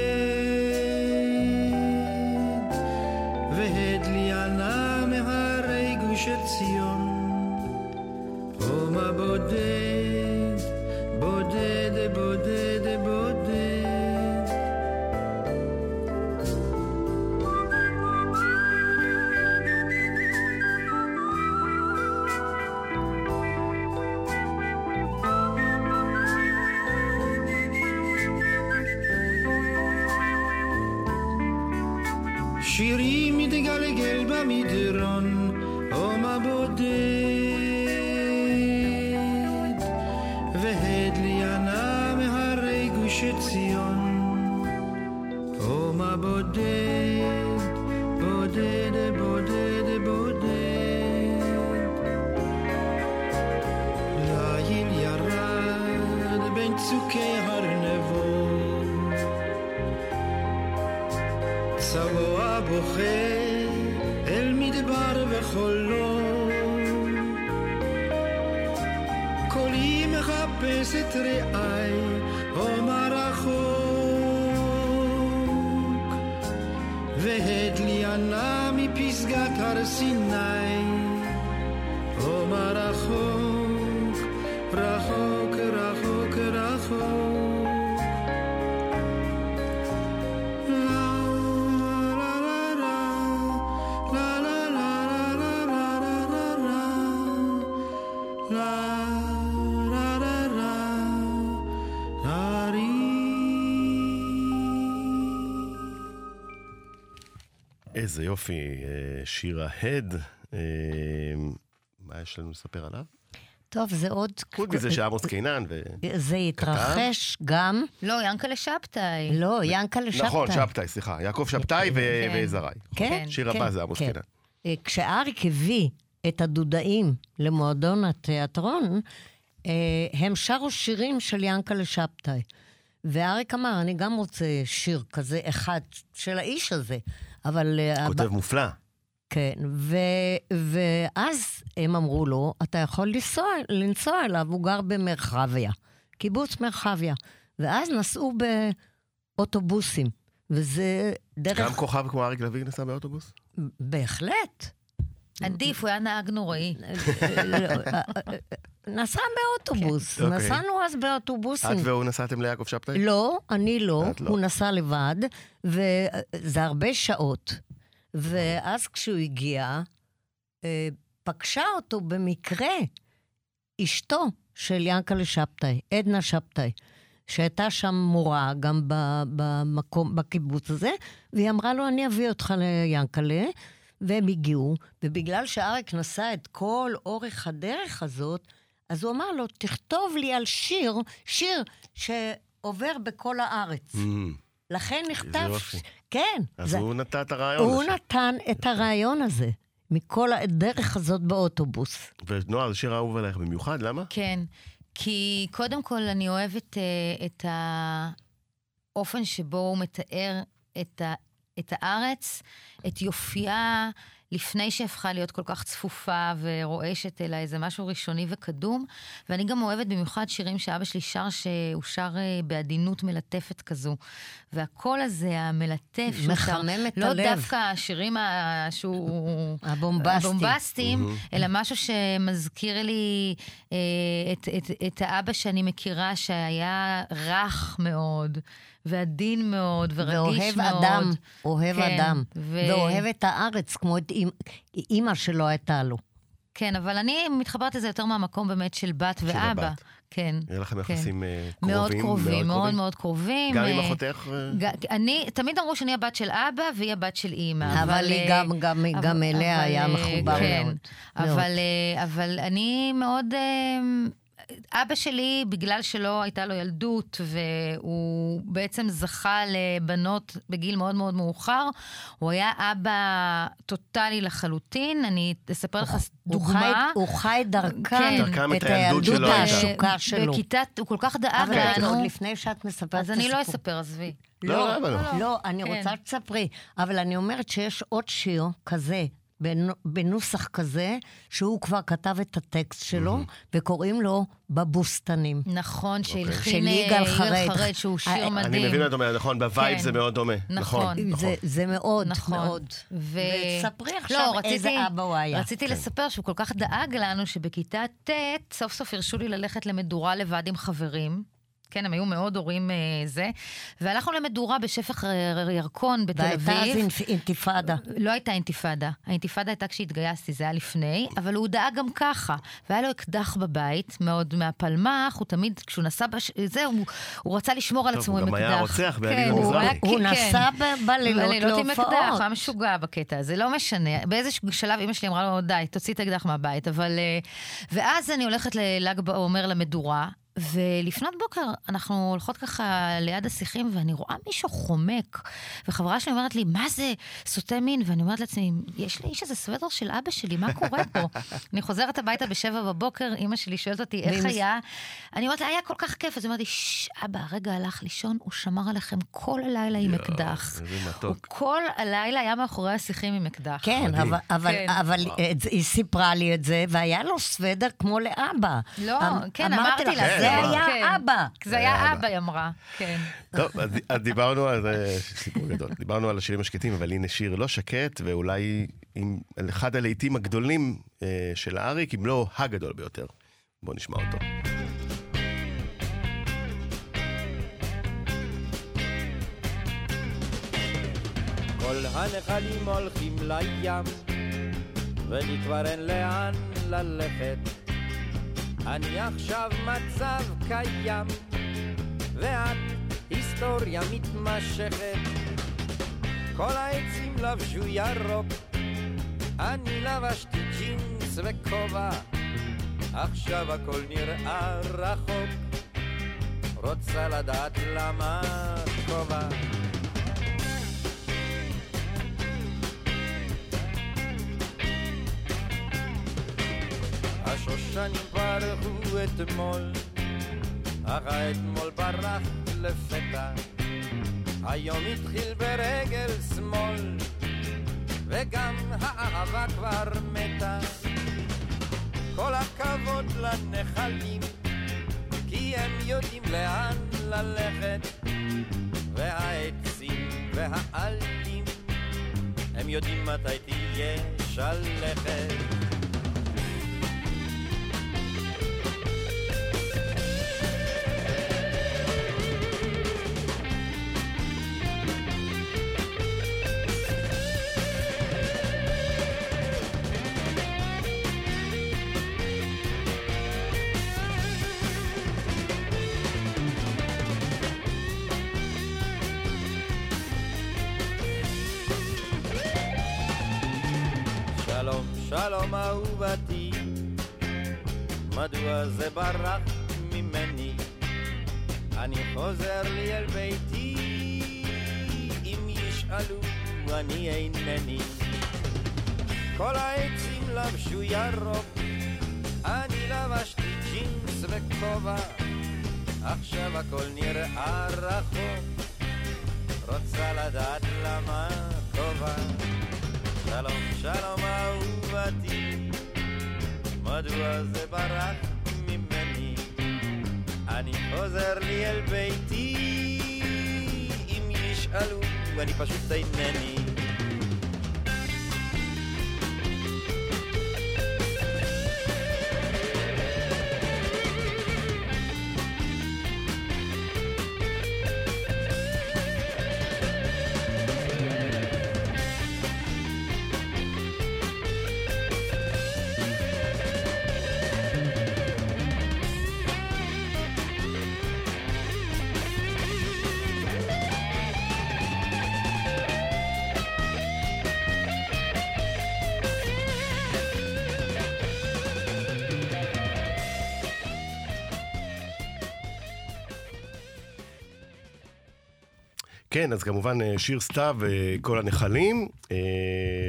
את רעי הומה רחוק והדליענה מפסגת הר סיני הומה רחוק, איזה יופי, אה, שיר ההד. אה, מה יש לנו לספר עליו? טוב, זה עוד... חוץ מזה שעמוס קינן ו... זה התרחש גם... לא, ינקלה שבתאי. לא, ינקלה שבתאי. נכון, שבתאי, סליחה. יעקב שבתאי כן. וזרעי. כן, שיר כן, הבא זה עמוס כן. קינן. אה, כשאריק הביא את הדודאים למועדון התיאטרון, הם שרו שירים של ינקלה שבתאי. ואריק אמר, אני גם רוצה שיר כזה אחד של האיש הזה, אבל... אה, כותב מופלא. כן, ו, ואז הם אמרו לו, אתה יכול לנסוע, לנסוע אליו, הוא גר במרחביה, קיבוץ מרחביה. ואז נסעו באוטובוסים, וזה דרך... גם כוכב כמו אריק לביא נסע באוטובוס? בהחלט. עדיף, הוא היה נהג נוראי. נסע באוטובוס, אוקיי. נסענו אז באוטובוסים. את והוא נסעתם ליעקב שבתאי? לא, אני לא, לא. הוא נסע לבד, וזה הרבה שעות. ואז כשהוא הגיע, אה, פגשה אותו במקרה אשתו של ינקלה שבתאי, עדנה שבתאי, שהייתה שם מורה גם במקום, בקיבוץ הזה, והיא אמרה לו, אני אביא אותך ליאנקלה, והם הגיעו, ובגלל שאריק נסע את כל אורך הדרך הזאת, אז הוא אמר לו, תכתוב לי על שיר, שיר שעובר בכל הארץ. Mm, לכן נכתב... כן. אז זה- הוא נתן את הרעיון. הוא לשיר. נתן את הרעיון הזה, מכל הדרך הזאת באוטובוס. ונועה, זה שיר אהוב עלייך במיוחד, למה? כן, כי קודם כל אני אוהבת אה, את האופן שבו הוא מתאר את, ה, את הארץ, את יופייה, לפני שהפכה להיות כל כך צפופה ורועשת, אלא איזה משהו ראשוני וקדום. ואני גם אוהבת במיוחד שירים שאבא שלי שר, שהוא שר אה, בעדינות מלטפת כזו. והקול הזה, המלטף, שהוא שר, מחמם את לא הלב. דווקא השירים ה- שהוא... הבומבסטי. הבומבסטיים, אלא משהו שמזכיר לי אה, את, את, את האבא שאני מכירה, שהיה רך מאוד, ועדין מאוד, ורגיש ואוהב מאוד. אדם, אוהב כן, אדם. ו- ואוהב את הארץ, כמו את אימ- אימא שלו הייתה לו. כן, אבל אני מתחברת לזה יותר מהמקום באמת של בת של ואבא. הבת. כן. יהיה לכם כן. יחסים אה, קרובים? מאוד קרובים, מאוד מאוד קרובים. גם עם אה, אחותך? אה? ג- אני, תמיד אמרו שאני הבת של אבא והיא הבת של אימא. אבל היא אה, גם- גם- אבל- גם אליה אבל, היה מחובר כן, מאוד. אבל, מאוד. אה, אבל אני מאוד... אבא שלי, בגלל שלא הייתה לו ילדות, והוא בעצם זכה לבנות בגיל מאוד מאוד מאוחר, הוא היה אבא טוטאלי לחלוטין. אני אספר לך דוגמה. הוא חי דרכם כן. את הילדות העשוקה שלו. בכיתה, הוא כל כך דאג לנו. אבל עוד לפני שאת מספרת את הסיפור. אז אני לא אספר, עזבי. לא, לא, לא. לא, אני כן. רוצה שתספרי. אבל אני אומרת שיש עוד שיר כזה, בנוסח כזה, שהוא כבר כתב את הטקסט שלו, mm-hmm. וקוראים לו בבוסתנים. נכון, אוקיי. שהלחין יגאל חרד, שהוא שיר אה, מדהים. אני מבין מה את אומרת, נכון, ב vibe כן. זה מאוד דומה. נכון. נכון. זה מאוד, נכון. מאוד. וספרי לא, עכשיו איזה אבא הוא היה. רציתי כן. לספר שהוא כל כך דאג לנו, שבכיתה ט', סוף סוף הרשו לי ללכת למדורה לבד עם חברים. כן, הם היו מאוד הורים אה, זה. והלכנו למדורה בשפך אה, ירקון בתל אביב. והייתה אז אינתיפאדה. לא הייתה אינתיפאדה. האינתיפאדה הייתה כשהתגייסתי, זה היה לפני, אבל הוא דאג גם ככה. והיה לו אקדח בבית, מאוד מהפלמ"ח, הוא תמיד, כשהוא נסע, בש... זה, הוא, הוא רצה לשמור על עצמו עם אקדח. הוא גם היה רוצח כן, המזרחי. הוא, הוא כן. נסע בלילות להופעות. עם אקדח, הוא היה משוגע בקטע הזה, לא משנה. באיזשהו שלב אמא שלי אמרה לו, די, תוציא את האקדח מהבית. אבל... אה, ואז אני הולכת לל"ג בעומר למדורה, ולפנות בוקר אנחנו הולכות ככה ליד השיחים, ואני רואה מישהו חומק, וחברה שלי אומרת לי, מה זה סוטה מין? ואני אומרת לעצמי, יש לאיש איזה סוודר של אבא שלי, מה קורה פה? [laughs] אני חוזרת הביתה בשבע בבוקר, אימא שלי שואלת אותי, איך היה? אני אומרת לה, היה כל כך כיף. אז היא אומרת לי, ששש, אבא, הרגע הלך לישון, הוא שמר עליכם כל הלילה עם אקדח. הוא כל הלילה היה מאחורי השיחים עם אקדח. כן, אבל כן. היא סיפרה לי את זה, והיה לו סוודר כמו לאבא. לא, אמ- כן, אמרתי לה, זה היה כן. אבא. זה היה אבא, היא אמרה, כן. טוב, אז דיברנו על זה, סיפור גדול. דיברנו על השירים השקטים, אבל הנה שיר לא שקט, ואולי אחד הלהיטים הגדולים אה, של האריק, אם לא הגדול ביותר. בואו נשמע אותו. כל הנחלים הולכים לים, ולי כבר אין לאן ללכת. אני עכשיו מצב קיים, ואת היסטוריה מתמשכת. כל העצים לבשו ירוק, אני לבשתי ג'ינס וכובע, עכשיו הכל נראה רחוק, רוצה לדעת למה כובע. השושנים פרחו אתמול, אך האתמול ברח לפתע. היום התחיל ברגל שמאל, וגם האהבה כבר מתה. כל הכבוד לנחלים, כי הם יודעים לאן ללכת, והעצים והעלים, הם יודעים מתי תהיה שלכת. אהובתי, מדוע זה ברח ממני? אני חוזר לי אל ביתי, אם ישאלו אני אינני. כל העצים לבשו ירוק, אני לבשתי ג'ינס וכובע, עכשיו הכל נראה רחוק, רוצה לדעת למה כובע. שלום, שלום אהובתי, מדוע זה ברח ממני? אני חוזר לי אל ביתי, אם ישאלו, אני פשוט אינני. כן, אז כמובן אה, שיר סתיו, כל הנחלים,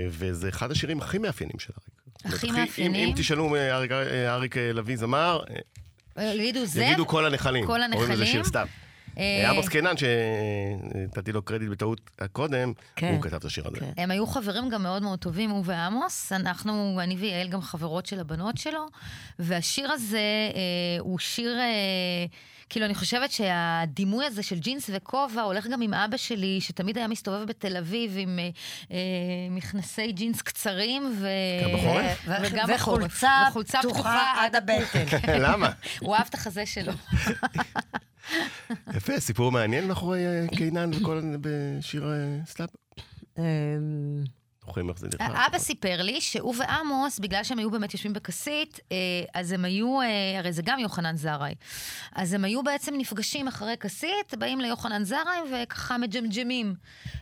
וזה אחד השירים הכי מאפיינים של אריק. הכי מאפיינים? אם, אם תשאלו אריק, אריק לביא זמר, יגידו זה? יגידו כל הנחלים. כל הנחלים? קוראים לזה שיר סתיו. אה, עמוס קינן, שנתתי לו קרדיט בטעות הקודם, כן, הוא כתב את השיר הזה. כן. הם היו חברים גם מאוד מאוד טובים, הוא ועמוס. אנחנו, אני ויעל גם חברות של הבנות שלו, והשיר הזה אה, הוא שיר... אה, כאילו, אני חושבת שהדימוי הזה של ג'ינס וכובע הולך גם עם אבא שלי, שתמיד היה מסתובב בתל אביב עם אה, אה מכנסי ג'ינס קצרים, ו... גם בחורף? וגם וחולצה פתוחה עד הבטן. [laughs] למה? הוא אהב את החזה שלו. יפה, סיפור מעניין מאחורי אה, קינן בשיר אה, סטאפ. אמ, זוכרים איך זה נראה. אבא סיפר לי שהוא ועמוס, בגלל שהם היו באמת יושבים בכסית, אה, אז הם היו, אה, הרי זה גם יוחנן זרעי, אז הם היו בעצם נפגשים אחרי כסית, באים ליוחנן זרעי וככה מג'מג'מים.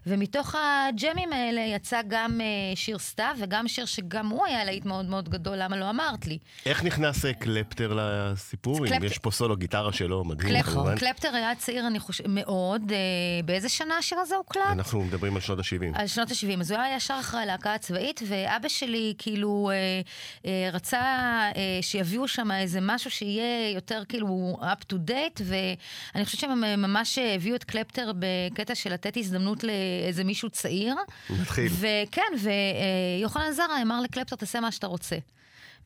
ומתוך הג'מים האלה יצא גם אה, שיר סתיו, וגם שיר שגם הוא היה להיט מאוד מאוד גדול, למה לא אמרת לי? איך נכנס קלפטר לסיפור? אם יש פה סולו גיטרה שלו, מדהים. כמובן. קלפטר היה צעיר, אני חושבת, מאוד. באיזה שנה השיר הזה הוקלט? אנחנו מדברים על שנות ה-70. על שנות ה-70, אז הוא היה ישר אחרי הלהקה הצבאית, ואבא שלי כאילו אה, אה, רצה אה, שיביאו שם איזה משהו שיהיה יותר כאילו up to date, ואני חושבת שהם ממש הביאו את קלפטר בקטע של לתת הזדמנות לאיזה מישהו צעיר. מתחיל. וכן, ויוחנן זרה אמר לקלפטר, תעשה מה שאתה רוצה.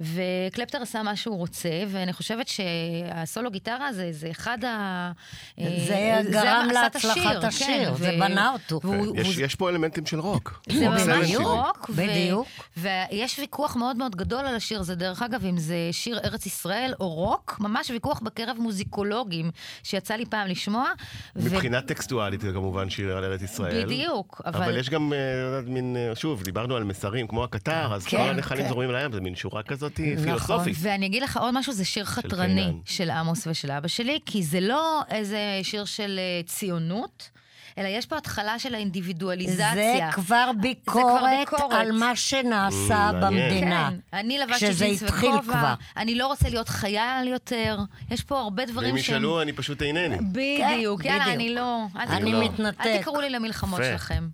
וקלפטר עשה מה שהוא רוצה, ואני חושבת שהסולו גיטרה זה, זה אחד ה... זה אה, גרם להצלחת השיר, כן, זה ו... בנה אותו. והוא, יש, פה אלמנטים של רוק. זה ממש רוק, בדיוק. ו... ויש ויכוח מאוד מאוד גדול על השיר הזה, דרך אגב, אם זה שיר ארץ ישראל או רוק, ממש ויכוח בקרב מוזיקולוגים, שיצא לי פעם לשמוע. מבחינה ו... טקסטואלית זה כמובן שיר על ארץ ישראל. בדיוק, אבל... אבל יש גם, אה, מין, אה, שוב, דיברנו על מסרים כמו הקטר, אז כן, כל הנחלים כן. זורמים לים, זה מין שורה כזאת. כזאת נכון. פילוסופית. ואני אגיד לך עוד משהו, זה שיר חתרני של, של עמוס ושל אבא שלי, כי זה לא איזה שיר של אה, ציונות. אלא יש פה התחלה של האינדיבידואליזציה. זה כבר ביקורת, זה כבר ביקורת. על מה שנעשה mm, במדינה. כן, אני לבשתי ג'ינס וכובע, אני לא רוצה להיות חייל יותר, יש פה הרבה דברים שהם... ואם ישאלו, אני פשוט אינני. בדיוק, כן, יאללה, בדיוק. אני לא... אני לא. מתנתק. אל תקראו לי למלחמות שלכם.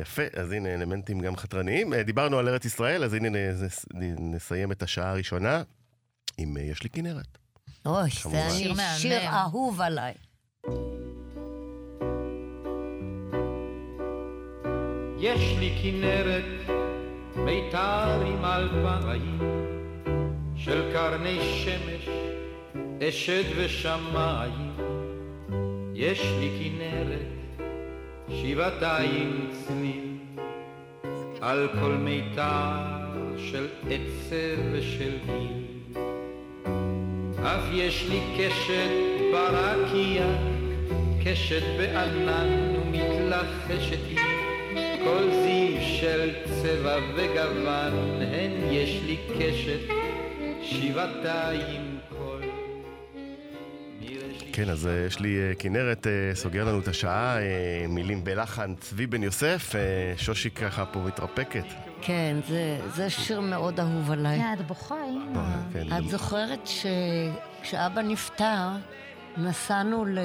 יפה, אז הנה אלמנטים גם חתרניים. אה, דיברנו על ארץ ישראל, אז הנה נסיים את השעה הראשונה עם אה, יש לי כנרת. אוי, זה שיר, שיר אהוב עליי. יש לי כנרת, מיתר עם אלפיים, של קרני שמש, אשת ושמיים. יש לי כנרת, שבעתיים צליל על כל מיתר של עצב ושל גיל. אף יש לי קשת ברקיע, קשת בענן ומתלחשת היא, כל זיו של צבע וגוון, הן יש לי קשת שבעתיים כן, אז אה, יש לי אה, כנרת, אה, סוגר לנו את השעה, מילים בלחן צבי בן יוסף, שושי ככה פה מתרפקת. כן, זה, זה שיר מאוד אהוב עליי. כן, את בוכה, אימא. כן. את זוכרת שכשאבא נפטר, נסענו ל...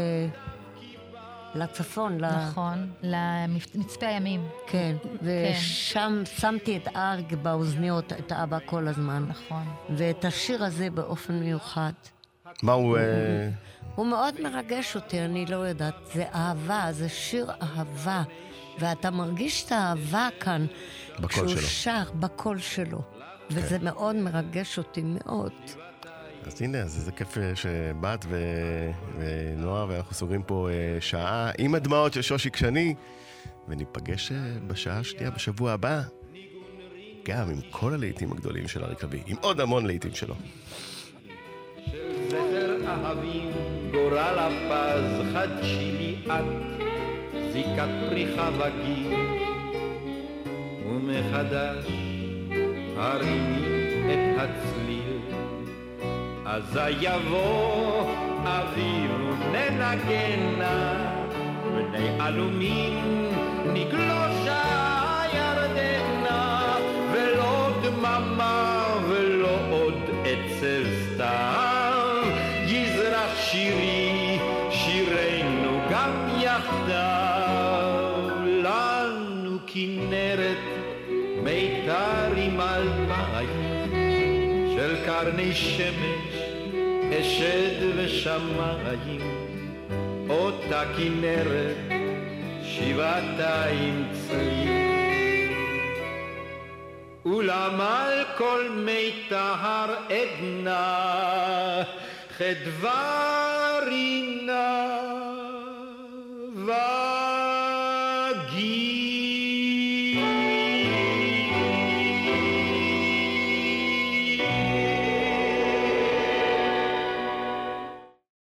לצפון. נכון, למצפה הימים. כן, כן. ושם כן. שמתי את ארג באוזניות, את אבא כל הזמן. נכון. ואת השיר הזה באופן מיוחד. מה הוא... הוא מאוד מרגש אותי, אני לא יודעת. זה אהבה, זה שיר אהבה. ואתה מרגיש את האהבה כאן. בקול שלו. כשהוא שר, בקול שלו. כן. וזה מאוד מרגש אותי, מאוד. אז הנה, אז איזה כיף אה, שבאת ו... ונועה, ואנחנו סוגרים פה אה, שעה עם הדמעות של שושיק שני, וניפגש אה, בשעה השנייה בשבוע הבא, גם עם כל הלהיטים הגדולים של אריק לביא, עם עוד המון להיטים שלו. אהבים, גורל הפז, חדשי לי את, זיקת פריחה וגיל. ומחדש הרימי את הצליל, אזי יבוא אביב וננגנה, בני עלומים נגלושה ירדנה, ולא דממה קרני שמש, אשד ושמיים, אותה כנרת, שבעתיים צליל. אולם על כל מי טהר עדנה, חדווה רינה,